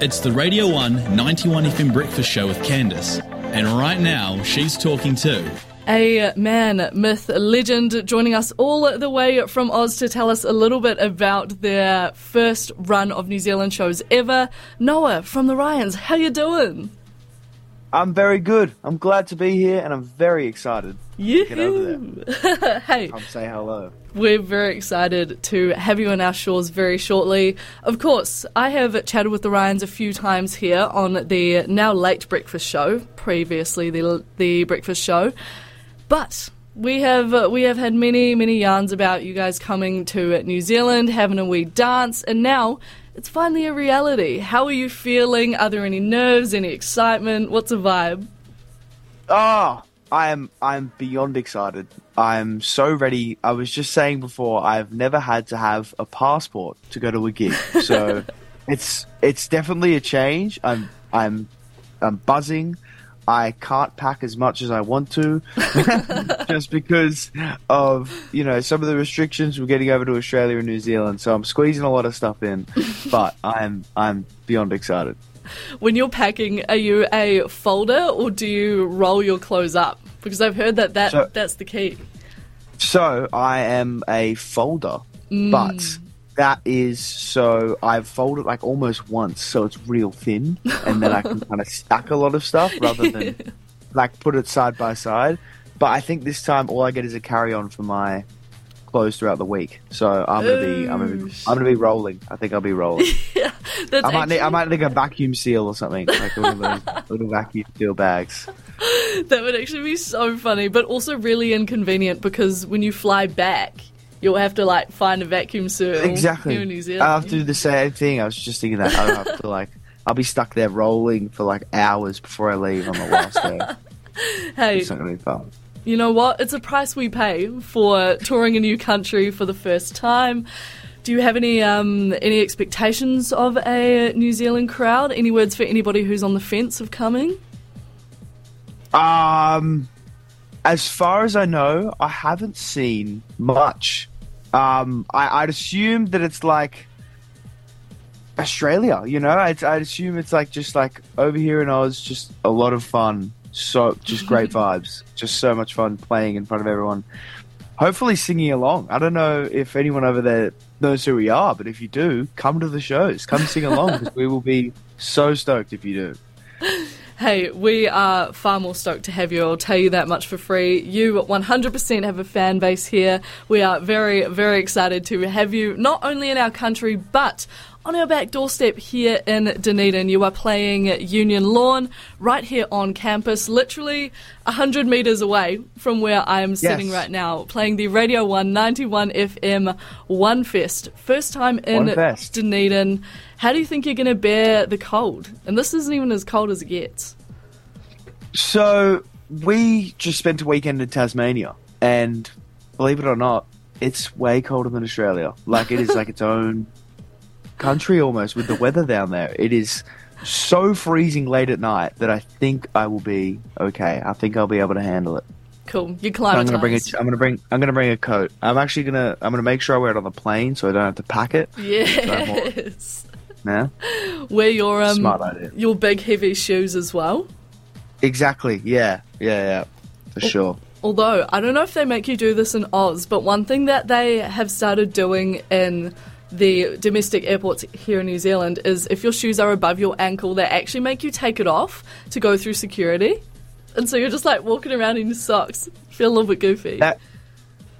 It's the Radio 1 91 FM Breakfast Show with Candice. And right now, she's talking to a man, myth, legend, joining us all the way from Oz to tell us a little bit about their first run of New Zealand shows ever. Noah from the Rions, how you doing? I'm very good. I'm glad to be here, and I'm very excited. Yeah. Get over there. hey. Come say hello. We're very excited to have you on our shores very shortly. Of course, I have chatted with the Rions a few times here on the now late breakfast show, previously the the breakfast show, but we have uh, we have had many many yarns about you guys coming to New Zealand, having a wee dance, and now it's finally a reality. How are you feeling? Are there any nerves, any excitement? What's a vibe? Oh, I am I'm beyond excited. I'm so ready. I was just saying before, I've never had to have a passport to go to a gig. So it's it's definitely a change. I'm I'm I'm buzzing. I can't pack as much as I want to, just because of you know some of the restrictions we're getting over to Australia and New Zealand. So I'm squeezing a lot of stuff in, but I'm I'm beyond excited. When you're packing, are you a folder or do you roll your clothes up? Because I've heard that, that so, that's the key. So I am a folder, mm. but that is so I've folded like almost once, so it's real thin, and then I can kind of stack a lot of stuff rather than like put it side by side. But I think this time all I get is a carry on for my clothes throughout the week. So I'm gonna be I'm gonna be, I'm gonna be rolling. I think I'll be rolling. yeah, I might actually... need, I might need a vacuum seal or something, like one of those little vacuum seal bags. That would actually be so funny, but also really inconvenient because when you fly back, you'll have to like find a vacuum seal. Exactly. in New Zealand. I have to do the same thing. I was just thinking that I have to like I'll be stuck there rolling for like hours before I leave on the last day. hey, it's not gonna be fun. You know what? It's a price we pay for touring a new country for the first time. Do you have any um, any expectations of a New Zealand crowd? Any words for anybody who's on the fence of coming? Um, as far as I know, I haven't seen much. Um, I, would assume that it's like Australia, you know. I'd, I'd assume it's like just like over here in Oz, just a lot of fun. So just great vibes, just so much fun playing in front of everyone. Hopefully singing along. I don't know if anyone over there knows who we are, but if you do, come to the shows. Come sing along because we will be so stoked if you do. Hey, we are far more stoked to have you. I'll tell you that much for free. You 100% have a fan base here. We are very, very excited to have you not only in our country, but on our back doorstep here in Dunedin. You are playing Union Lawn right here on campus, literally 100 metres away from where I am sitting yes. right now, playing the Radio 191 FM One Fest. First time in Dunedin. How do you think you're going to bear the cold? And this isn't even as cold as it gets. So, we just spent a weekend in Tasmania, and believe it or not, it's way colder than Australia. Like, it is like its own country almost with the weather down there. It is so freezing late at night that I think I will be okay. I think I'll be able to handle it. Cool. You climb. I'm gonna bring a. I'm gonna bring. I'm gonna bring a coat. I'm actually gonna. I'm gonna make sure I wear it on the plane so I don't have to pack it. Yes. Yeah. Wear your um Smart idea. your big heavy shoes as well. Exactly. Yeah. Yeah. Yeah. For sure. Although I don't know if they make you do this in Oz, but one thing that they have started doing in the domestic airports here in New Zealand is if your shoes are above your ankle, they actually make you take it off to go through security. And so you're just like walking around in your socks. Feel a little bit goofy. That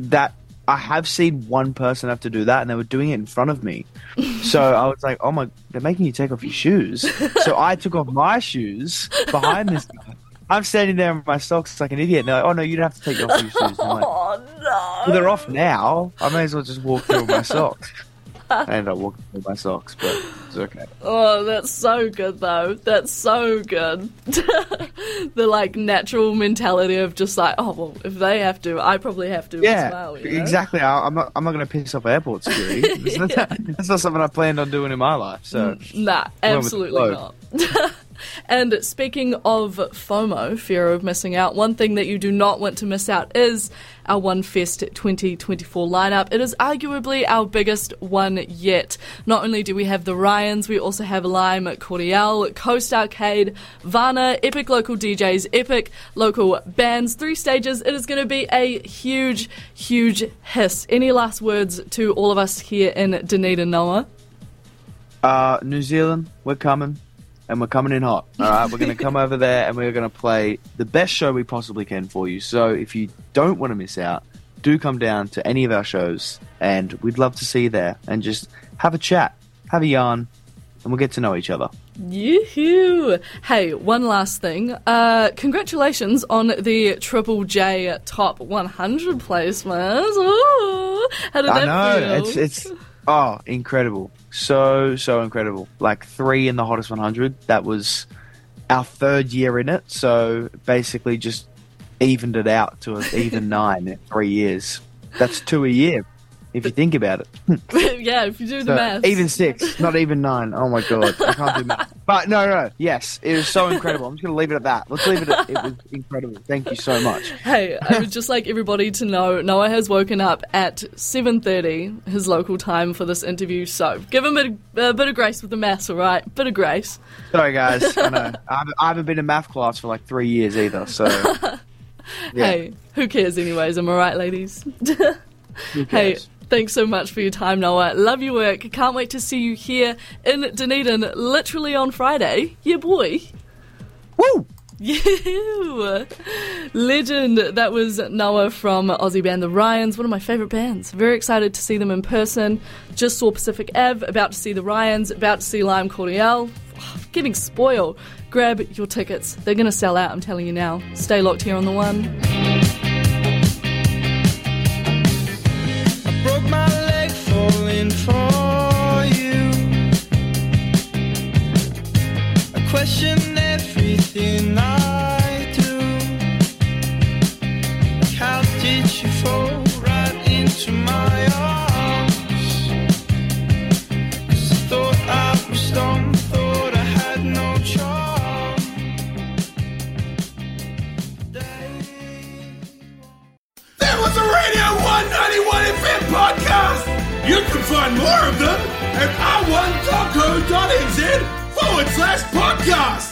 that I have seen one person have to do that, and they were doing it in front of me. so I was like, "Oh my, they're making you take off your shoes." so I took off my shoes behind this guy. I'm standing there in my socks like an idiot. And they're like, "Oh no, you don't have to take off your shoes." Like, oh no! Well, they're off now. I may as well just walk through my socks. I ended up walking through my socks, but it's okay. Oh, that's so good though. That's so good. the like natural mentality of just like, oh well, if they have to, I probably have to yeah, as well. You know? Exactly. I, am not. I'm not going to piss off airport security. yeah. That's not something I planned on doing in my life. So nah, absolutely not. And speaking of FOMO, fear of missing out, one thing that you do not want to miss out is our One Fest 2024 lineup. It is arguably our biggest one yet. Not only do we have the Rions, we also have Lime Cordiale, Coast Arcade, Varna, epic local DJs, epic local bands, three stages. It is going to be a huge, huge hiss. Any last words to all of us here in Dunedin, Noah? Uh, New Zealand, we're coming, and we're coming in hot. All right, we're going to come over there and we're going to play the best show we possibly can for you. So if you don't want to miss out, do come down to any of our shows, and we'd love to see you there and just have a chat, have a yarn, and we'll get to know each other. Yoo-hoo. Hey, one last thing. Uh, congratulations on the Triple J Top 100 placements. Ooh, how did I that know feel? it's it's oh incredible, so so incredible. Like three in the hottest 100. That was our third year in it, so basically just evened it out to an even nine in three years. That's two a year, if you think about it. yeah, if you do the math. even six, not even nine. Oh my god, I can't do math. But no, no, yes, it was so incredible. I'm just gonna leave it at that. Let's leave it at it was incredible. Thank you so much. Hey, I would just like everybody to know Noah has woken up at 7.30, his local time, for this interview, so give him a bit, of, a bit of grace with the maths, alright? Bit of grace. Sorry guys, I know I haven't, been in math class for like three years either. So yeah, Hey, who cares anyways, am I right, ladies? who Hey? Thanks so much for your time, Noah. Love your work. Can't wait to see you here in Dunedin, literally on Friday. Yeah, boy. Woo! You legend. That was Noah from Aussie band The Rions, one of my favourite bands. Very excited to see them in person. Just saw Pacific Ave, about to see the Rions, about to see Lime Cordiale. Getting spoiled. Grab your tickets. They're going to sell out, I'm telling you now. Stay locked here on the one. Falling for you. I question everything I do. Like how did you fall right into my arms? 'Cause I thought I was dumb, thought I had no charm. That was a Radio 191 FM podcast. You can find more of them at r1.co.nz forward slash podcast.